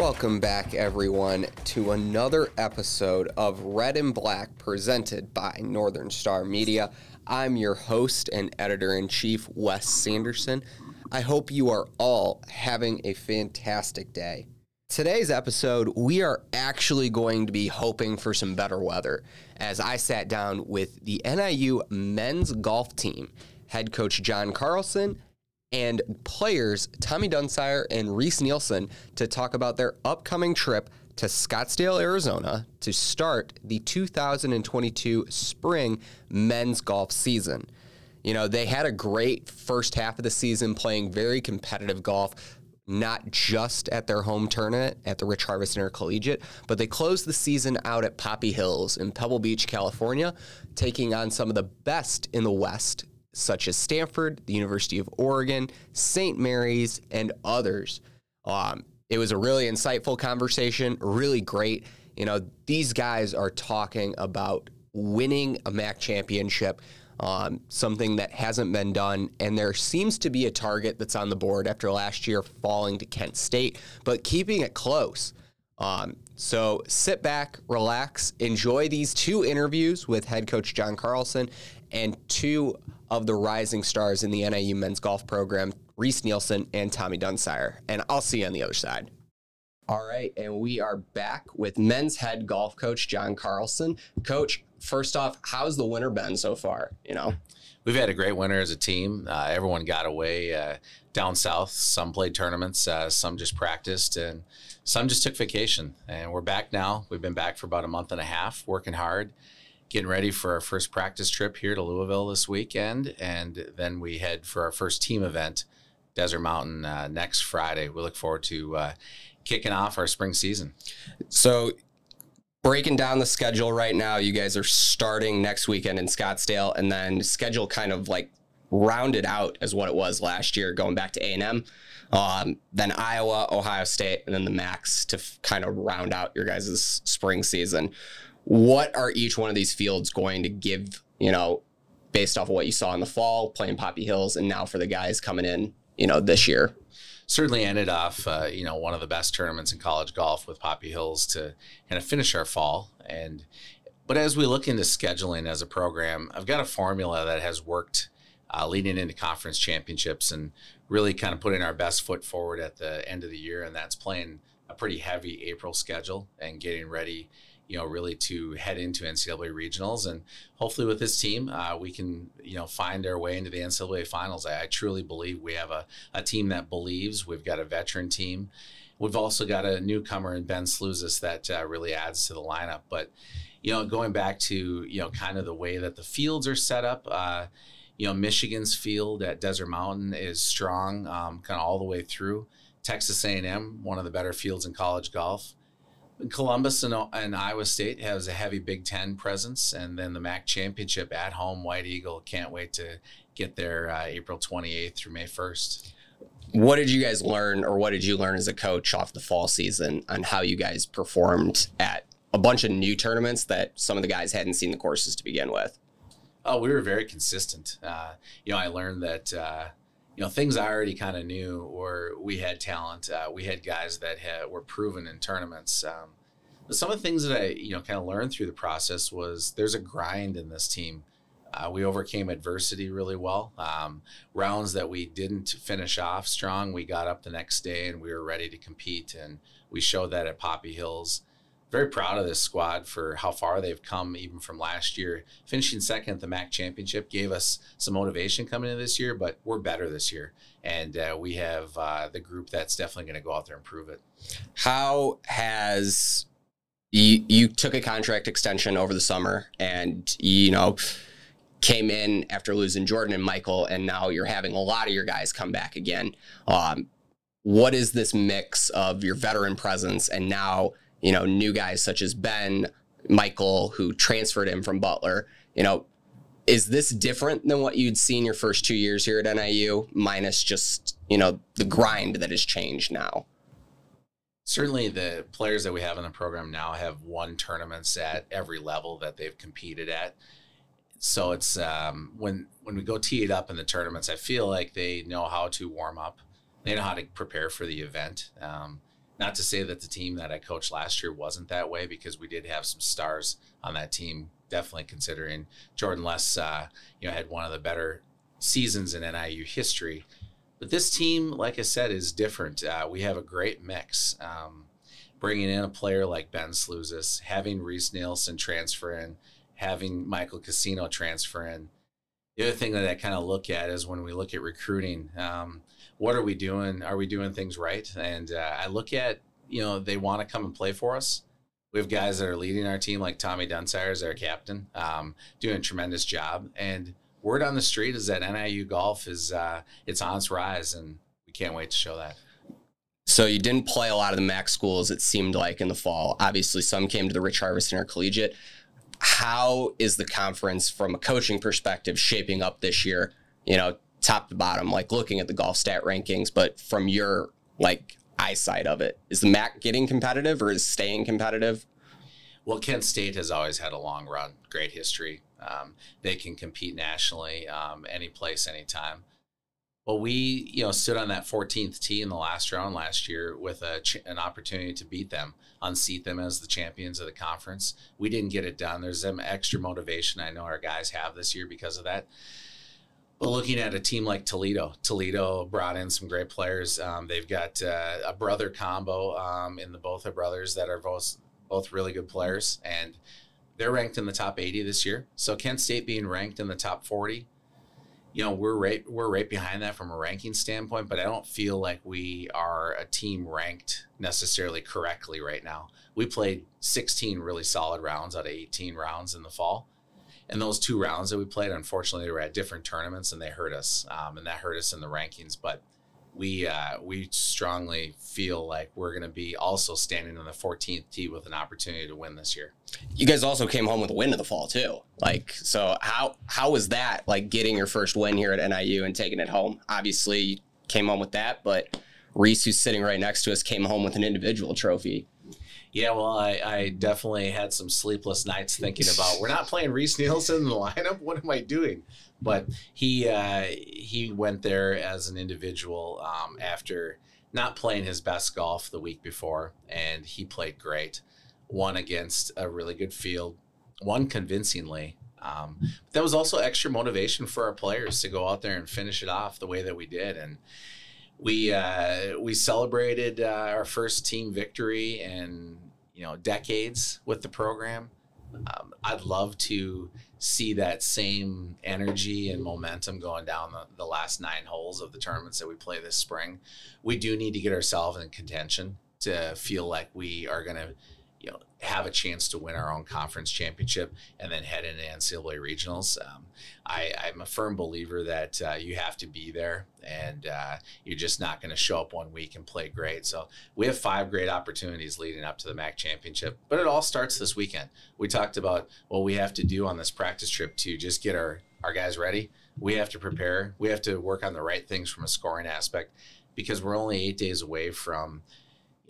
Welcome back, everyone, to another episode of Red and Black presented by Northern Star Media. I'm your host and editor in chief, Wes Sanderson. I hope you are all having a fantastic day. Today's episode, we are actually going to be hoping for some better weather as I sat down with the NIU men's golf team, head coach John Carlson, and players Tommy Dunsire and Reese Nielsen to talk about their upcoming trip to Scottsdale, Arizona to start the 2022 spring men's golf season. You know, they had a great first half of the season playing very competitive golf, not just at their home tournament at the Rich Harvest Intercollegiate, but they closed the season out at Poppy Hills in Pebble Beach, California, taking on some of the best in the West such as Stanford, the University of Oregon, St. Mary's, and others. Um, it was a really insightful conversation, really great. You know, these guys are talking about winning a MAC championship, um, something that hasn't been done. And there seems to be a target that's on the board after last year falling to Kent State, but keeping it close. Um, so sit back, relax, enjoy these two interviews with head coach John Carlson and two of the rising stars in the NIU men's golf program, Reese Nielsen and Tommy Dunsire. And I'll see you on the other side. All right, and we are back with men's head golf coach John Carlson. Coach, first off, how's the winter been so far? You know, we've had a great winter as a team. Uh, everyone got away uh, down south. Some played tournaments, uh, some just practiced, and some just took vacation. And we're back now. We've been back for about a month and a half, working hard getting ready for our first practice trip here to Louisville this weekend, and then we head for our first team event, Desert Mountain, uh, next Friday. We look forward to uh, kicking off our spring season. So, breaking down the schedule right now, you guys are starting next weekend in Scottsdale, and then schedule kind of like rounded out as what it was last year, going back to A and M. Um, then Iowa, Ohio State, and then the MACs to f- kind of round out your guys' spring season what are each one of these fields going to give, you know, based off of what you saw in the fall, playing Poppy Hills, and now for the guys coming in, you know, this year? Certainly ended off, uh, you know, one of the best tournaments in college golf with Poppy Hills to kind of finish our fall. And, but as we look into scheduling as a program, I've got a formula that has worked uh, leading into conference championships and really kind of putting our best foot forward at the end of the year. And that's playing a pretty heavy April schedule and getting ready you know, really to head into NCAA regionals. And hopefully with this team, uh, we can, you know, find our way into the NCAA finals. I, I truly believe we have a, a team that believes. We've got a veteran team. We've also got a newcomer in Ben Sluzis that uh, really adds to the lineup. But, you know, going back to, you know, kind of the way that the fields are set up, uh, you know, Michigan's field at Desert Mountain is strong, um, kind of all the way through. Texas A&M, one of the better fields in college golf. Columbus and, and, Iowa State has a heavy Big Ten presence, and then the MAC championship at home. White Eagle can't wait to get there uh, April 28th through May 1st. What did you guys learn, or what did you learn as a coach off the fall season on how you guys performed at a bunch of new tournaments that some of the guys hadn't seen the courses to begin with? Oh, we were very consistent. Uh, you know, I learned that. You know things I already kind of knew, or we had talent. Uh, we had guys that had, were proven in tournaments. Um, but some of the things that I you know kind of learned through the process was there's a grind in this team. Uh, we overcame adversity really well. Um, rounds that we didn't finish off strong, we got up the next day and we were ready to compete, and we showed that at Poppy Hills very proud of this squad for how far they've come, even from last year. Finishing second at the MAC championship gave us some motivation coming into this year, but we're better this year. And uh, we have uh, the group that's definitely going to go out there and prove it. How has you, you took a contract extension over the summer and, you know, came in after losing Jordan and Michael, and now you're having a lot of your guys come back again. Um, what is this mix of your veteran presence and now you know, new guys such as Ben, Michael, who transferred him from Butler. You know, is this different than what you'd seen your first two years here at NIU, minus just, you know, the grind that has changed now? Certainly, the players that we have in the program now have won tournaments at every level that they've competed at. So it's um, when when we go tee it up in the tournaments, I feel like they know how to warm up. They know how to prepare for the event. Um, Not to say that the team that I coached last year wasn't that way, because we did have some stars on that team. Definitely considering Jordan Less, uh, you know, had one of the better seasons in NIU history. But this team, like I said, is different. Uh, we have a great mix. Um, bringing in a player like Ben Sluzis, having Reese Nielsen transfer in, having Michael Casino transfer in. The other thing that I kind of look at is when we look at recruiting, um, what are we doing? Are we doing things right? And uh, I look at, you know, they want to come and play for us. We have guys that are leading our team, like Tommy Dunsire is our captain, um, doing a tremendous job. And word on the street is that NIU golf is uh, it's on its rise, and we can't wait to show that. So you didn't play a lot of the MAC schools. It seemed like in the fall. Obviously, some came to the Rich Harvest Intercollegiate. How is the conference, from a coaching perspective, shaping up this year? You know, top to bottom, like looking at the golf stat rankings, but from your like eyesight of it, is the MAC getting competitive or is staying competitive? Well, Kent State has always had a long run, great history. Um, they can compete nationally, um, any place, anytime. Well, we you know stood on that 14th tee in the last round last year with a ch- an opportunity to beat them, unseat them as the champions of the conference. We didn't get it done. There's some extra motivation I know our guys have this year because of that. But looking at a team like Toledo, Toledo brought in some great players. Um, they've got uh, a brother combo um, in the both of brothers that are both both really good players, and they're ranked in the top 80 this year. So Kent State being ranked in the top 40 you know we're right we're right behind that from a ranking standpoint but i don't feel like we are a team ranked necessarily correctly right now we played 16 really solid rounds out of 18 rounds in the fall and those two rounds that we played unfortunately they were at different tournaments and they hurt us um, and that hurt us in the rankings but we uh, we strongly feel like we're going to be also standing on the 14th tee with an opportunity to win this year. You guys also came home with a win in the fall too. Like, so how how was that? Like getting your first win here at NIU and taking it home. Obviously, you came home with that, but Reese, who's sitting right next to us, came home with an individual trophy. Yeah, well, I, I definitely had some sleepless nights thinking about we're not playing Reese Nielsen in the lineup. What am I doing? But he uh, he went there as an individual um, after not playing his best golf the week before, and he played great. Won against a really good field, won convincingly. Um, but that was also extra motivation for our players to go out there and finish it off the way that we did, and we uh, we celebrated uh, our first team victory in you know decades with the program. Um, I'd love to see that same energy and momentum going down the, the last nine holes of the tournaments that we play this spring. We do need to get ourselves in contention to feel like we are going to you know have a chance to win our own conference championship and then head into NCAA regionals. Um, I, am a firm believer that uh, you have to be there, and uh, you're just not going to show up one week and play great. So we have five great opportunities leading up to the MAC championship, but it all starts this weekend. We talked about what we have to do on this practice trip to just get our our guys ready. We have to prepare. We have to work on the right things from a scoring aspect because we're only eight days away from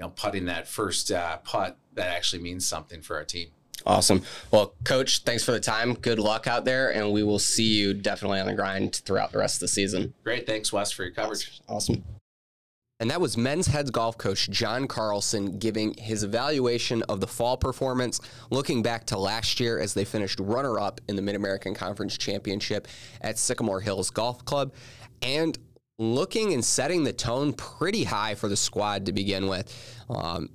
you know, putting that first uh, putt that actually means something for our team. Awesome. Well, coach, thanks for the time. Good luck out there, and we will see you definitely on the grind throughout the rest of the season. Great. Thanks, Wes, for your coverage. Awesome. And that was men's heads golf coach John Carlson giving his evaluation of the fall performance, looking back to last year as they finished runner up in the Mid American Conference Championship at Sycamore Hills Golf Club, and looking and setting the tone pretty high for the squad to begin with. Um,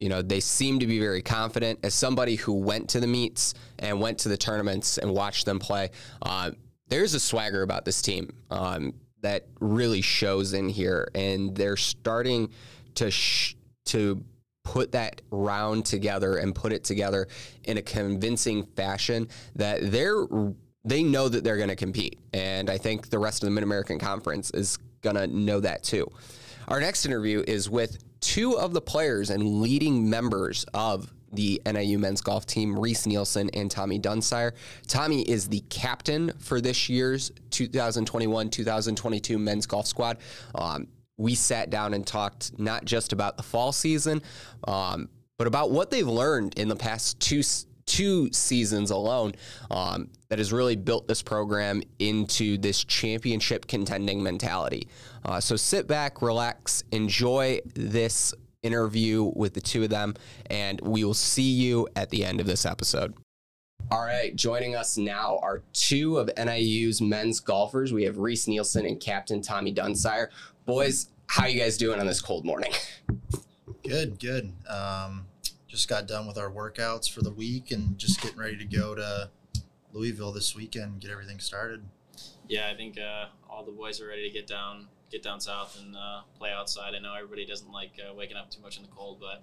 you know, they seem to be very confident. As somebody who went to the meets and went to the tournaments and watched them play, uh, there's a swagger about this team um, that really shows in here, and they're starting to sh- to put that round together and put it together in a convincing fashion that they're they know that they're going to compete. And I think the rest of the Mid American Conference is going to know that too. Our next interview is with two of the players and leading members of the NIU men's golf team, Reese Nielsen and Tommy Dunsire. Tommy is the captain for this year's 2021 2022 men's golf squad. Um, we sat down and talked not just about the fall season, um, but about what they've learned in the past two two seasons alone um, that has really built this program into this championship contending mentality. Uh, so sit back, relax, enjoy this interview with the two of them, and we will see you at the end of this episode. All right, joining us now are two of NIU's men's golfers. We have Reese Nielsen and Captain Tommy Dunsire. Boys, how you guys doing on this cold morning? Good, good. Um, just got done with our workouts for the week and just getting ready to go to Louisville this weekend and get everything started. Yeah, I think uh, all the boys are ready to get down, get down south and uh, play outside. I know everybody doesn't like uh, waking up too much in the cold, but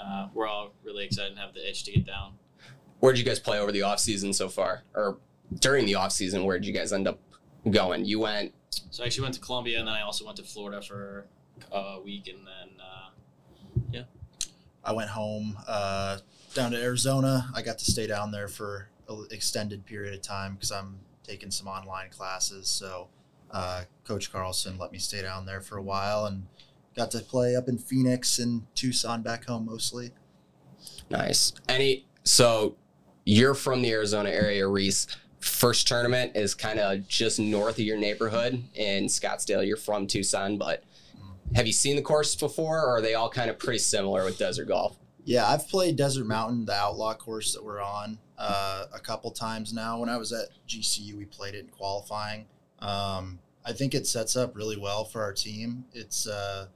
uh, we're all really excited and have the itch to get down. Where did you guys play over the off season so far, or during the off season? Where did you guys end up going? You went. So I actually went to Columbia and then I also went to Florida for a week and then uh, I went home uh, down to Arizona. I got to stay down there for an extended period of time because I'm taking some online classes. So uh, Coach Carlson let me stay down there for a while and got to play up in Phoenix and Tucson back home mostly. Nice. Any so you're from the Arizona area, Reese. First tournament is kind of just north of your neighborhood in Scottsdale. You're from Tucson, but have you seen the course before, or are they all kind of pretty similar with desert golf? Yeah, I've played Desert Mountain, the outlaw course that we're on, uh, a couple times now. When I was at GCU, we played it in qualifying. Um, I think it sets up really well for our team. It's uh,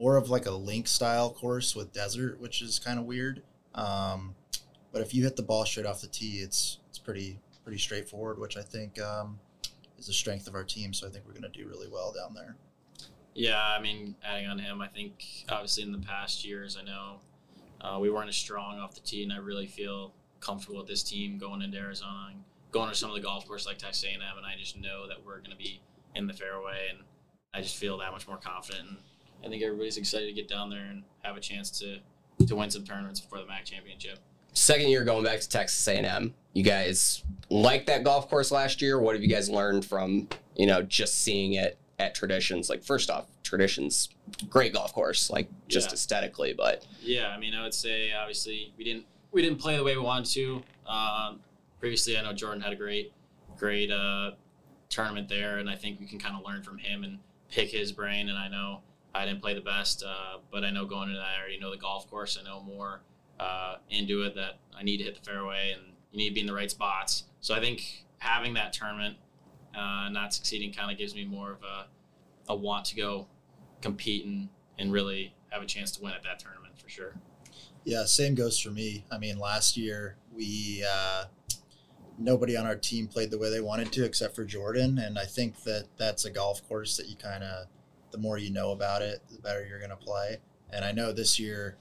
more of like a link style course with desert, which is kind of weird. Um, but if you hit the ball straight off the tee, it's it's pretty pretty straightforward, which I think um, is the strength of our team. So I think we're going to do really well down there. Yeah, I mean, adding on him, I think obviously in the past years, I know uh, we weren't as strong off the tee, and I really feel comfortable with this team going into Arizona going to some of the golf courses like Texas A&M, and I just know that we're going to be in the fairway, and I just feel that much more confident. And I think everybody's excited to get down there and have a chance to to win some tournaments before the MAC championship. Second year going back to Texas A&M. You guys liked that golf course last year. What have you guys learned from you know just seeing it at Traditions? Like first off, Traditions, great golf course, like just Yeah. aesthetically, but Yeah, I mean, I would say obviously we didn't we didn't play the way we wanted to. Um, previously, I know Jordan had a great great uh, tournament there, and I think we can kind of learn from him and pick his brain. And I know I didn't play the best, uh, but I know going into that, I already know the golf course. I know more uh, into it that I need to hit the fairway and you need to be in the right spots. So I think having that tournament, uh, not succeeding, kind of gives me more of a a want to go compete and, and really have a chance to win at that tournament for sure. Yeah, same goes for me. I mean, last year we uh, nobody on our team played the way they wanted to except for Jordan, and I think that that's a golf course that you kind of the more you know about it, the better you're going to play. And I know this year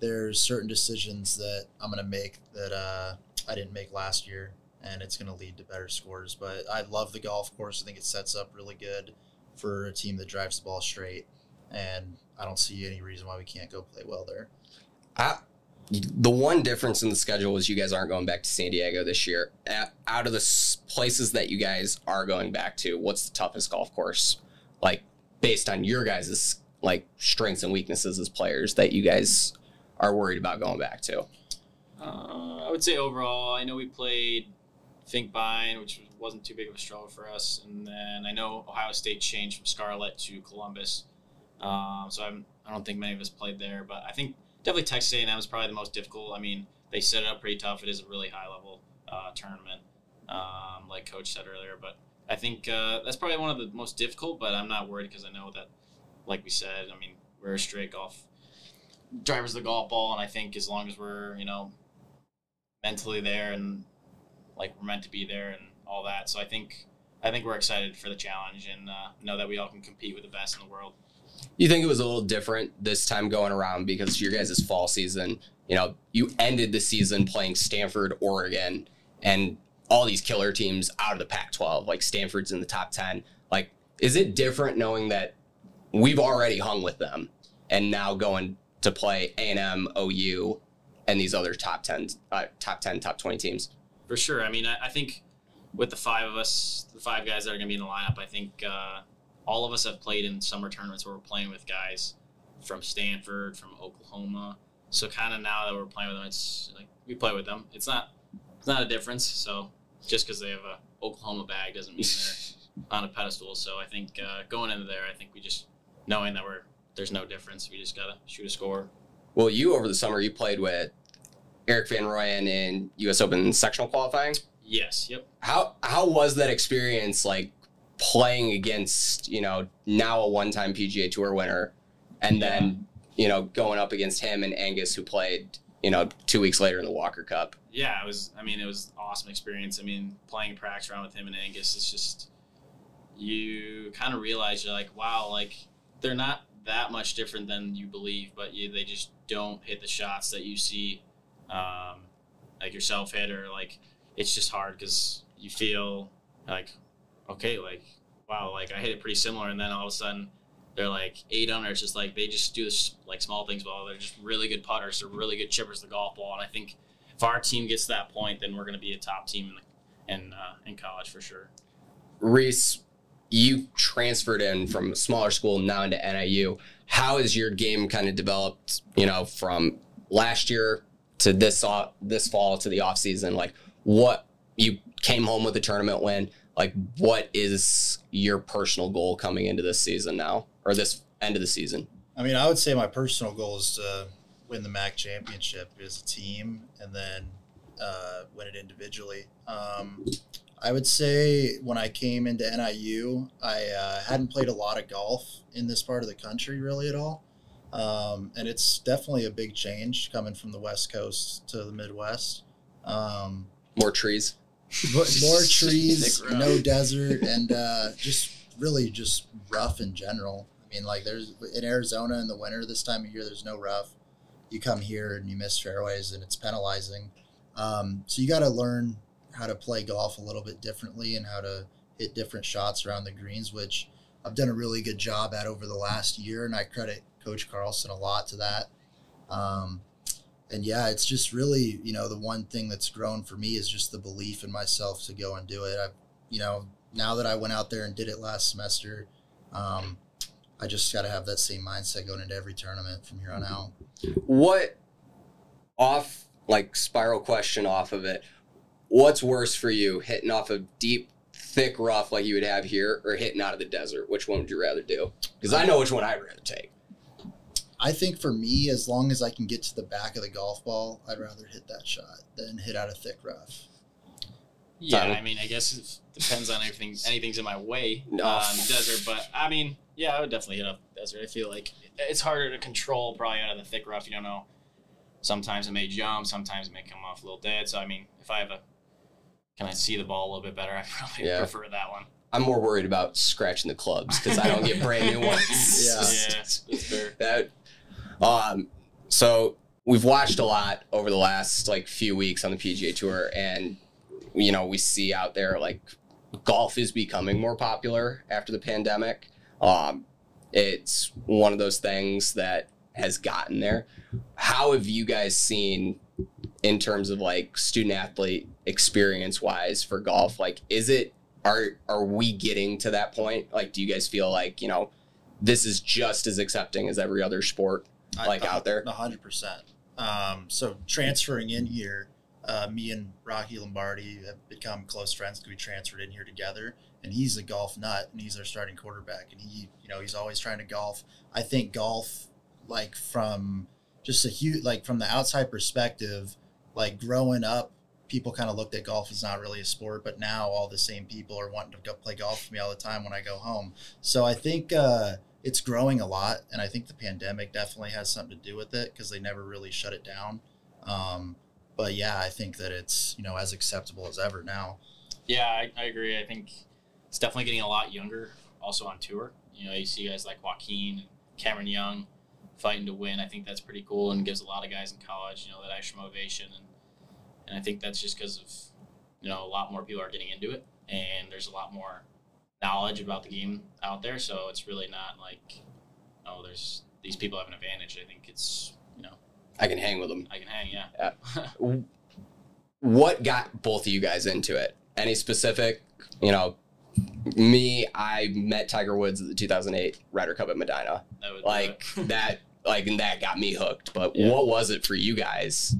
there's certain decisions that I'm going to make that uh, I didn't make last year, and it's going to lead to better scores. But I love the golf course. I think it sets up really good for a team that drives the ball straight, and I don't see any reason why we can't go play well there. I, the one difference in the schedule is you guys aren't going back to San Diego this year. Out of the places that you guys are going back to, what's the toughest golf course? Like based on your guys' like strengths and weaknesses as players that you guys are worried about going back to. Uh, I would say overall, I know we played Finkbine, which wasn't too big of a struggle for us, and then I know Ohio State changed from Scarlet to Columbus, um, so I'm, I don't think many of us played there, but I think definitely Texas A&M is probably the most difficult. I mean, they set it up pretty tough. It is a really high level uh, tournament, um, like Coach said earlier, but I think uh, that's probably one of the most difficult. But I'm not worried because I know that, like we said, I mean, we're a straight golf drivers of the golf ball, and I think as long as we're you know mentally there and like we're meant to be there and all that. So I think I think we're excited for the challenge and uh, know that we all can compete with the best in the world. You think it was a little different this time going around because your guys' fall season, you know, you ended the season playing Stanford, Oregon, and all these killer teams out of the Pac 12, like Stanford's in the top 10. Like, is it different knowing that we've already hung with them and now going to play A&M, OU, and these other top 10, uh, top 10, top 20 teams? For sure. I mean, I, I think with the five of us, the five guys that are going to be in the lineup, I think uh, all of us have played in summer tournaments where we're playing with guys from Stanford, from Oklahoma. So kind of now that we're playing with them, it's like we play with them. It's not it's not a difference. So just because they have a Oklahoma bag doesn't mean they're on a pedestal. So I think uh, going into there, I think we just knowing that we're there's no difference. We just gotta shoot a score. Well, you over the summer you played with Erik van Rooyen in U.S. Open sectional qualifying. Yes. Yep. How how was that experience like playing against you know now a one time PGA Tour winner, and Yeah. then you know going up against him and Angus who played you know two weeks later in the Walker Cup. Yeah, it was. I mean, it was an awesome experience. I mean, playing practice round with him and Angus is just you kind of realize you're like, wow, like they're not that much different than you believe, but you, they just don't hit the shots that you see, um, like yourself hit, or like it's just hard because you feel like, okay, like wow, like I hit it pretty similar, and then all of a sudden they're like eight under. It's just like they just do this like small things well. They're just really good putters. They're really good chippers the golf ball, and I think if our team gets to that point, then we're going to be a top team in in, uh, in college for sure. Reese, you transferred in from a smaller school now into NIU. How has your game kind of developed? You know, from last year to this uh, this fall to the off season. Like, what you came home with a tournament win. Like, what is your personal goal coming into this season now, or this end of the season? I mean, I would say my personal goal is to win the MAC championship as a team, and then uh, win it individually. Um, I would say when I came into NIU, I uh, hadn't played a lot of golf in this part of the country really at all. Um, and it's definitely a big change coming from the West Coast to the Midwest. Um, More trees. but more trees, no desert, and uh, just really just rough in general. I mean, like there's in Arizona in the winter this time of year, there's no rough. You come here and you miss fairways, and it's penalizing. Um, so you got to learn how to play golf a little bit differently and how to hit different shots around the greens, which I've done a really good job at over the last year, and I credit Coach Carlson a lot to that. Um, and yeah, it's just really, you know, the one thing that's grown for me is just the belief in myself to go and do it. I've, you know, now that I went out there and did it last semester, um, I just got to have that same mindset going into every tournament from here on out. What off like spiral question off of it? What's worse for you, hitting off of deep, thick rough like you would have here, or hitting out of the desert? Which one would you rather do? Because I know which one I'd rather take. I think for me, as long as I can get to the back of the golf ball, I'd rather hit that shot than hit out a thick rough. Yeah, Tyler? I mean, I guess it depends on everything. Anything's in my way No. Uh, on desert, but I mean, yeah, I would definitely hit up desert. I feel like it's harder to control probably out of the thick rough. You don't know. Sometimes it may jump. Sometimes it may come off a little dead. So I mean, if I have a, can I see the ball a little bit better? I probably Yeah. prefer that one. I'm more worried about scratching the clubs because I don't get brand new ones. Yeah. Yeah, that's fair. that um so we've watched a lot over the last like few weeks on the PGA tour and you know we see out there like golf is becoming more popular after the pandemic. Um it's one of those things that has gotten there. How have you guys seen in terms of like student athlete experience wise for golf? Like is it are are we getting to that point? Like do you guys feel like you know this is just as accepting as every other sport like a- out there. A hundred percent. Um, so transferring in here, uh, me and Rocky Lombardi have become close friends because we transferred in here together. And he's a golf nut, and he's our starting quarterback. And he, you know, he's always trying to golf. I think golf, like from just a huge, like from the outside perspective, like growing up, people kind of looked at golf as not really a sport. But now all the same people are wanting to go play golf with me all the time when I go home. So I think. Uh, it's growing a lot and i think the pandemic definitely has something to do with it because they never really shut it down um, but yeah i think that it's you know as acceptable as ever now Yeah, I, I agree. I think it's definitely getting a lot younger. Also on tour, you know, you see guys like Joaquin and Cameron Young fighting to win. I think that's pretty cool and gives a lot of guys in college, you know, that extra motivation. And and I think that's just because of you know a lot more people are getting into it, and there's a lot more knowledge about the game out there. So it's really not like oh, there's these people have an advantage. I think it's you know I can hang with them. I can hang. Yeah. What got both of you guys into it? Any specific, you know, me, I met Tiger Woods at the 2008 Ryder Cup at Medinah. That would Like that, like, and that got me hooked. But Yeah. what was it for you guys?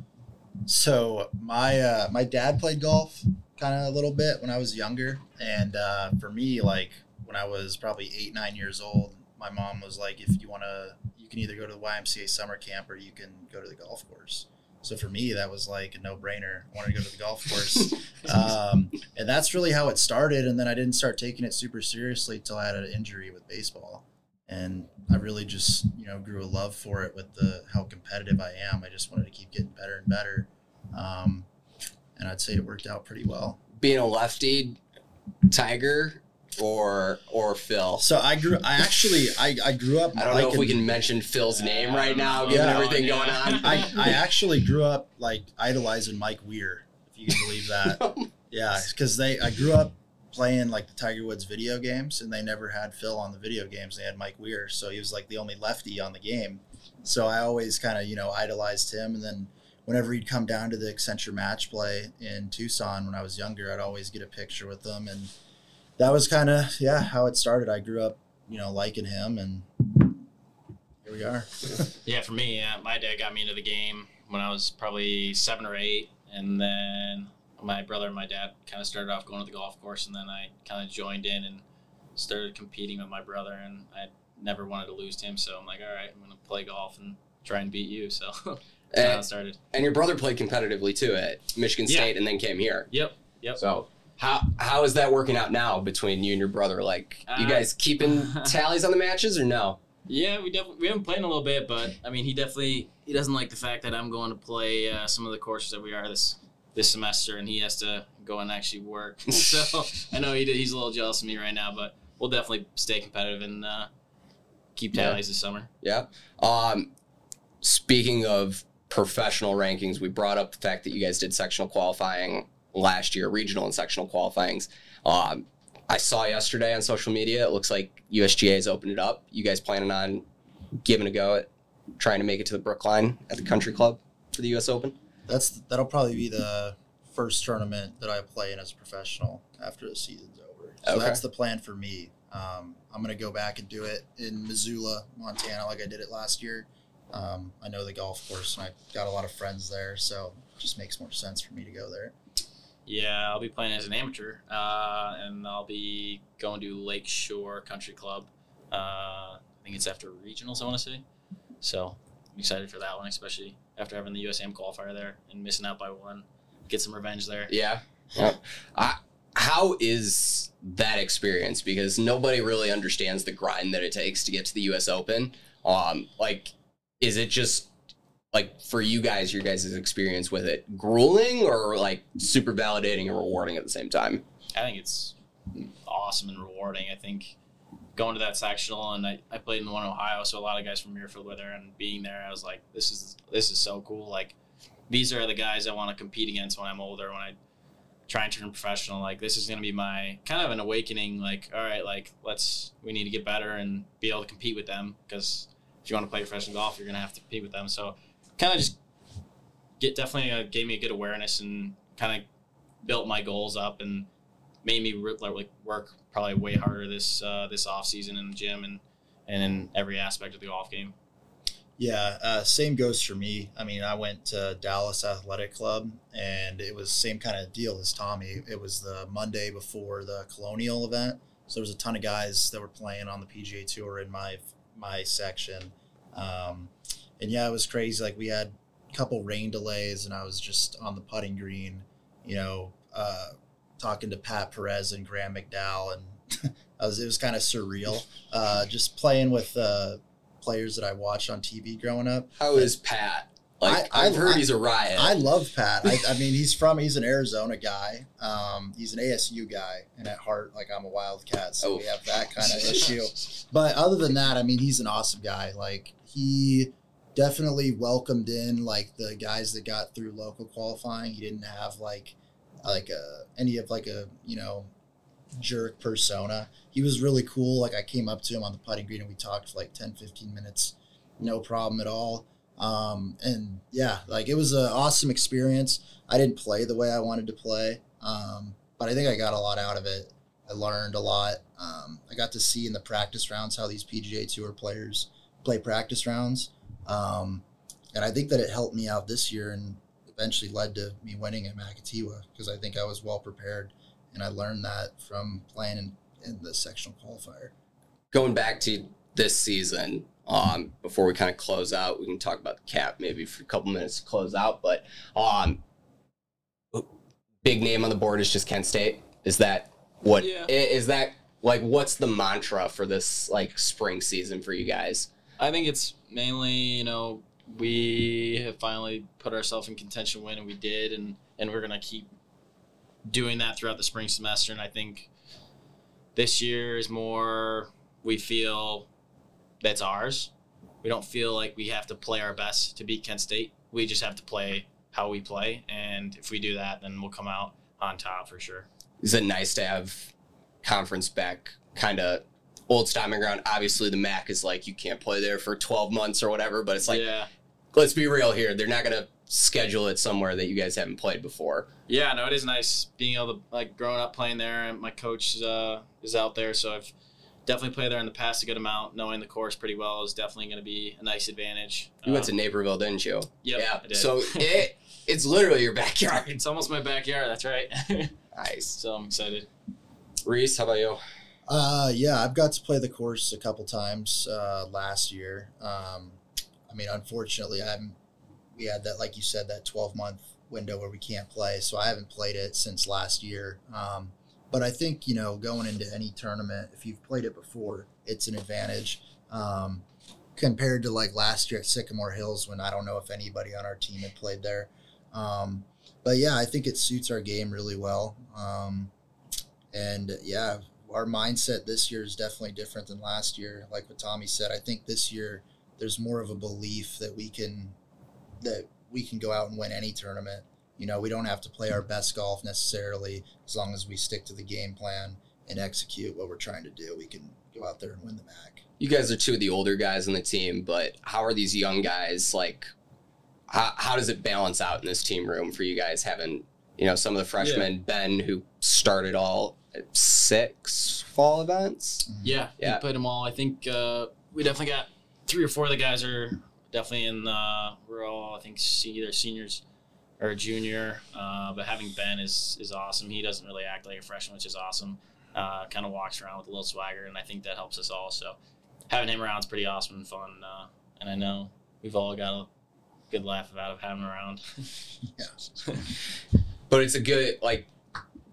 so my uh, my dad played golf kind of a little bit when i was younger and uh, for me like when i was probably eight nine years old my mom was like, if you want to, you can either go to the YMCA summer camp or you can go to the golf course. So for me, that was like a no brainer. I wanted to go to the golf course. um, and that's really how it started. And then I didn't start taking it super seriously till I had an injury with baseball. And I really just, you know, grew a love for it with the how competitive I am. I just wanted to keep getting better and better. Um, and I'd say it worked out pretty well. Being a lefty, Tiger or or Phil. So I grew. I actually I, I grew up. I don't know if we can mention Phil's name right now, given Yeah. everything going on. I, I actually grew up like idolizing Mike Weir, if you can believe that. yeah, because they I grew up playing like the Tiger Woods video games, and they never had Phil on the video games. They had Mike Weir, so he was like the only lefty on the game. So I always kind of you know idolized him, and then whenever he'd come down to the Accenture match play in Tucson when I was younger, I'd always get a picture with him, and that was kind of yeah how it started. I grew up you know liking him, and here we are. Yeah, for me, uh, my dad got me into the game when I was probably seven or eight, and then my brother and my dad kind of started off going to the golf course, and then I kind of joined in and started competing with my brother, and I never wanted to lose to him, so I'm like, all right, I'm gonna play golf and try and beat you. So that's how And, it started. and your brother played competitively too at Michigan Yeah. State and then came here. Yep, yep. So how how is that working out now between you and your brother? Like you Uh, guys keeping tallies on the matches or no? Yeah, we definitely we haven't played in a little bit, but I mean, he definitely he doesn't like the fact that I'm going to play uh, some of the courses that we are this this semester, and he has to go and actually work. so I know he did, he's a little jealous of me right now, but we'll definitely stay competitive and uh, keep Yeah. tallies this summer. Yeah. Um, speaking of professional rankings, we brought up the fact that you guys did sectional qualifying last year, regional and sectional qualifyings. Um, I saw yesterday on social media, it looks like USGA has opened it up. You guys planning on giving a go at trying to make it to the Brookline at the Country Club for the US Open? That's that'll probably be the first tournament that I play in as a professional after the season's over. So Okay. that's the plan for me. Um, I'm gonna go back and do it in Missoula, Montana, like I did it last year. Um, I know the golf course, and I got a lot of friends there, so it just makes more sense for me to go there. Yeah, I'll be playing as an amateur, uh, and I'll be going to Lakeshore Country Club. Uh, I think it's after regionals, I want to say. So I'm excited for that one, especially after having the USAM qualifier there and missing out by one. Get some revenge there. Yeah. yeah. I, how is that experience? Because nobody really understands the grind that it takes to get to the U.S. Open. Um, like, is it just like for you guys, your guys' experience with it, grueling or like super validating and rewarding at the same time? I think it's awesome and rewarding. I think going to that sectional and I, I played in the one in Ohio, so a lot of guys from Muirfield were there and being there, I was like, this is this is so cool. Like these are the guys I want to compete against when I'm older, when I try and turn professional. Like this is gonna be my kind of an awakening, like, all right, like let's we need to get better and be able to compete with them because if you want to play professional golf, you're gonna have to compete with them. So kind of just get definitely uh, gave me a good awareness and kind of built my goals up and made me re- like work probably way harder this uh, this off season in the gym and and in every aspect of the golf game. Yeah, uh, same goes for me. I mean, I went to Dallas Athletic Club, and it was same kind of deal as Tommy. It was the Monday before the Colonial event, so there was a ton of guys that were playing on the PGA Tour in my my section, um, and yeah, it was crazy. Like we had a couple rain delays, and I was just on the putting green, you know, uh, talking to Pat Perez and Graeme McDowell, and I was it was kind of surreal, uh, just playing with. Uh, players that I watched on TV growing up. How is Pat? Like, I- have heard I- he's a riot. I love Pat. I, I mean, he's from he's an Arizona guy. Um, he's an ASU guy, and at heart, like I'm a Wildcat, so Oh. we have that kind of issue. But other than that, I mean, he's an awesome guy. Like he definitely welcomed in like the guys that got through local qualifying. He didn't have like like a any of like a you know jerk persona. He was really cool. Like I came up to him on the putting green and we talked for like 10, 15 minutes, no problem at all. Um, and yeah, like it was an awesome experience. I didn't play the way I wanted to play, um, but I think I got a lot out of it. I learned a lot. Um, I got to see in the practice rounds how these PGA Tour players play practice rounds, um, and I think that it helped me out this year and eventually led to me winning at Makatiwa because I think I was well prepared, and I learned that from playing in, in the sectional qualifier. Going back to this season. Um, before we kind of close out, we can talk about the cap maybe for a couple minutes to close out. But um, big name on the board is just Kent State. Is that what? Yeah. Is that like what's the mantra for this like spring season for you guys? I think it's mainly, you know, we have finally put ourselves in contention and we did, and and we're gonna keep doing that throughout the spring semester. And I think this year is more we feel that's ours. We don't feel like we have to play our best to beat Kent State. We just have to play how we play, and if we do that, then we'll come out on top for sure. Is it nice to have conference back kind of old stomping ground? Obviously, the MAC is like you can't play there for 12 months or whatever, but it's like yeah, let's be real here. They're not gonna schedule it somewhere that you guys haven't played before. Yeah, no, it is nice being able to like growing up playing there, and my coach uh, is out there, so I've definitely played there in the past a good amount. Knowing the course pretty well is definitely going to be a nice advantage. You went Uh, to Naperville, didn't you? Yep, yeah. I did. So it it's literally your backyard. it's almost my backyard. That's right. Nice. so I'm excited. Reese, how about you? Uh, yeah, I've got to play the course a couple times uh, last year. Um, I mean, unfortunately, I'm we had that, like you said, that 12 month window where we can't play, so I haven't played it since last year. Um, but I think you know, going into any tournament, if you've played it before, it's an advantage um, compared to like last year at Sycamore Hills when I don't know if anybody on our team had played there. Um, but yeah, I think it suits our game really well. Um, and yeah, our mindset this year is definitely different than last year. Like what Tommy said, I think this year there's more of a belief that we can that we can go out and win any tournament. You know, we don't have to play our best golf necessarily as long as we stick to the game plan and execute what we're trying to do. We can go out there and win the MAC. You guys are two of the older guys on the team, but how are these young guys like? How, how does it balance out in this team room for you guys having you know some of the freshmen Ben who started all six fall events? Yeah, Yeah. we played them all. I think uh, we definitely got three or four of the guys are definitely in. Uh, we're all I think se- either seniors or a junior. Uh, but having Ben is is awesome. He doesn't really act like a freshman, which is awesome. Uh, kind of walks around with a little swagger, and I think that helps us all. So having him around is pretty awesome and fun. Uh, and I know we've all got a good laugh out of having him around. yeah. But it's a good like.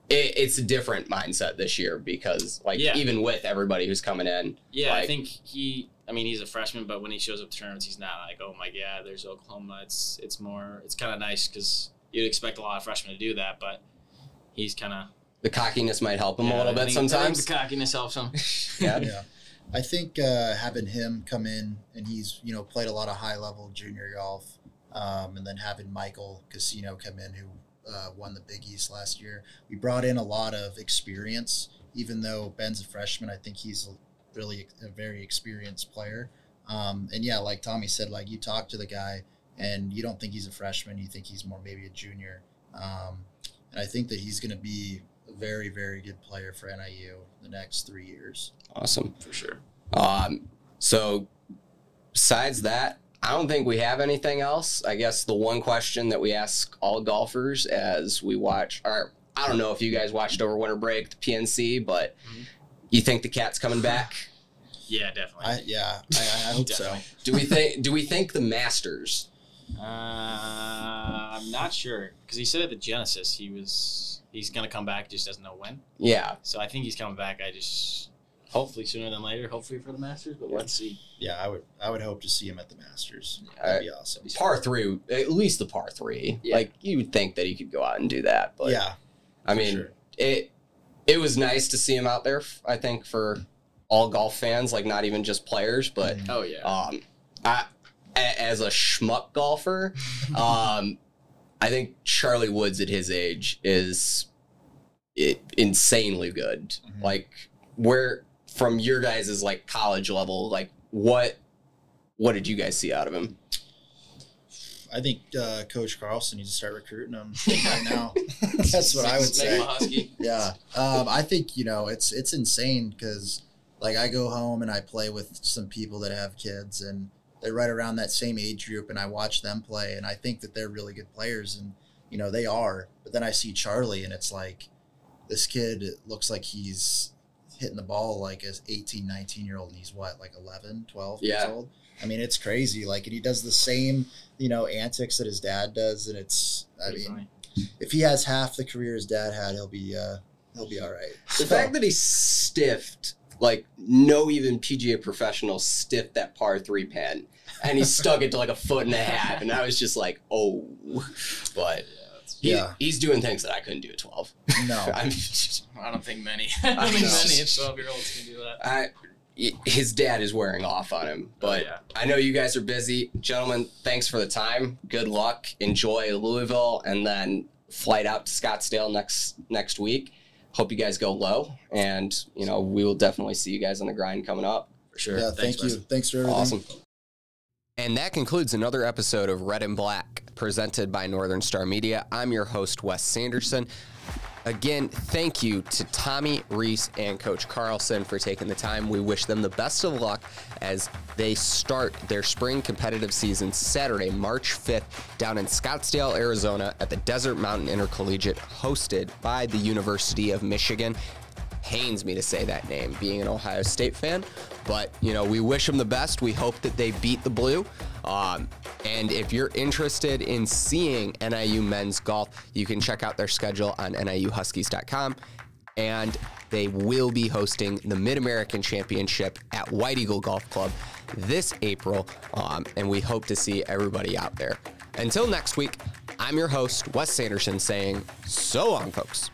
It, it's a different mindset this year because like Yeah. even with everybody who's coming in, Yeah, I think he. I mean, he's a freshman, but when he shows up to tournaments, he's not like, "Oh my God, there's Oklahoma." It's it's more. It's kind of nice because you'd expect a lot of freshmen to do that, but he's kind of the cockiness might help him a little bit sometimes. the cockiness helps him. Yeah. yeah. I think uh, having him come in and he's you know played a lot of high level junior golf, um, and then having Michael Casino come in who uh, won the Big East last year, we brought in a lot of experience. Even though Ben's a freshman, I think he's a really a very experienced player. Um, and yeah, like Tommy said, like you talk to the guy and you don't think he's a freshman, you think he's more maybe a junior. Um, and I think that he's going to be a very very good player for NIU the next three years. Awesome. For sure. Um, so besides that, I don't think we have anything else. I guess the one question that we ask all golfers as we watch, or I don't know if you guys watched over winter break the PNC, but Mhm. you think the cat's coming back? Yeah, definitely. I yeah, I, I hope so. Do we think? do we think the Masters? Uh, I'm not sure because he said at the Genesis he was he's gonna come back, just doesn't know when. Yeah, So I think he's coming back. I just hopefully sooner than later. Hopefully for the Masters, but let's see. Yeah, I would I would hope to see him at the Masters. That'd be awesome. par three, at least the par three. Yeah. Like you would think that he could go out and do that, but yeah, I mean, sure. it it was nice to see him out there. I think for all golf fans, like not even just players, but Mhm. Oh yeah. um, I a- as a schmuck golfer, um, I think Charlie Woods at his age is it, insanely good. Mhm. Like where from your guys' like college level, like what what did you guys see out of him? I think uh, Coach Carlson needs to start recruiting him right now. That's what I would say. him a husky. Yeah, um, I think you know it's it's insane because like I go home and I play with some people that have kids and they're right around that same age group and I watch them play and I think that they're really good players and you know they are. But then I see Charlie and it's like this kid looks like he's hitting the ball like as 18, 19 year old, and he's what, like 11, 12 Yeah. years old? I mean, it's crazy. Like, and he does the same, you know, antics that his dad does, and it's, I Pretty mean, funny. if he has half the career his dad had, he'll be, uh, he'll be all right. The fact that he stiffed, like no even PGA professional stiffed that par three pin, and he stuck it to like a foot and a half, and I was just like, oh, but he, Yeah. he's doing things that I couldn't do at twelve. no, I'm just, I don't think many. I don't think many twelve year olds can do that. I, his dad is wearing off on him, but Oh, yeah. I know you guys are busy, gentlemen. Thanks for the time. Good luck. Enjoy Louisville, and then flight out to Scottsdale next next week. Hope you guys go low, and you know we will definitely see you guys on the grind coming up for sure. yeah, Thanks, thank you. Wes. Thanks for everything. Awesome. And that concludes another episode of Red and Black presented by Northern Star Media. I'm your host, Wes Sanderson. Again, thank you to Tommy Reese and Coach Carlson for taking the time. We wish them the best of luck as they start their spring competitive season Saturday, March 5th, down in Scottsdale, Arizona at the Desert Mountain Intercollegiate, hosted by the University of Michigan pains me to say that name, being an Ohio State fan. But, you know, we wish them the best. We hope that they beat the blue. Um, and if you're interested in seeing NIU men's golf, you can check out their schedule on NIUHuskies.com. And they will be hosting the Mid American Championship at White Eagle Golf Club this April. Um, and we hope to see everybody out there. Until next week, I'm your host, Wes Sanderson, saying so long, folks.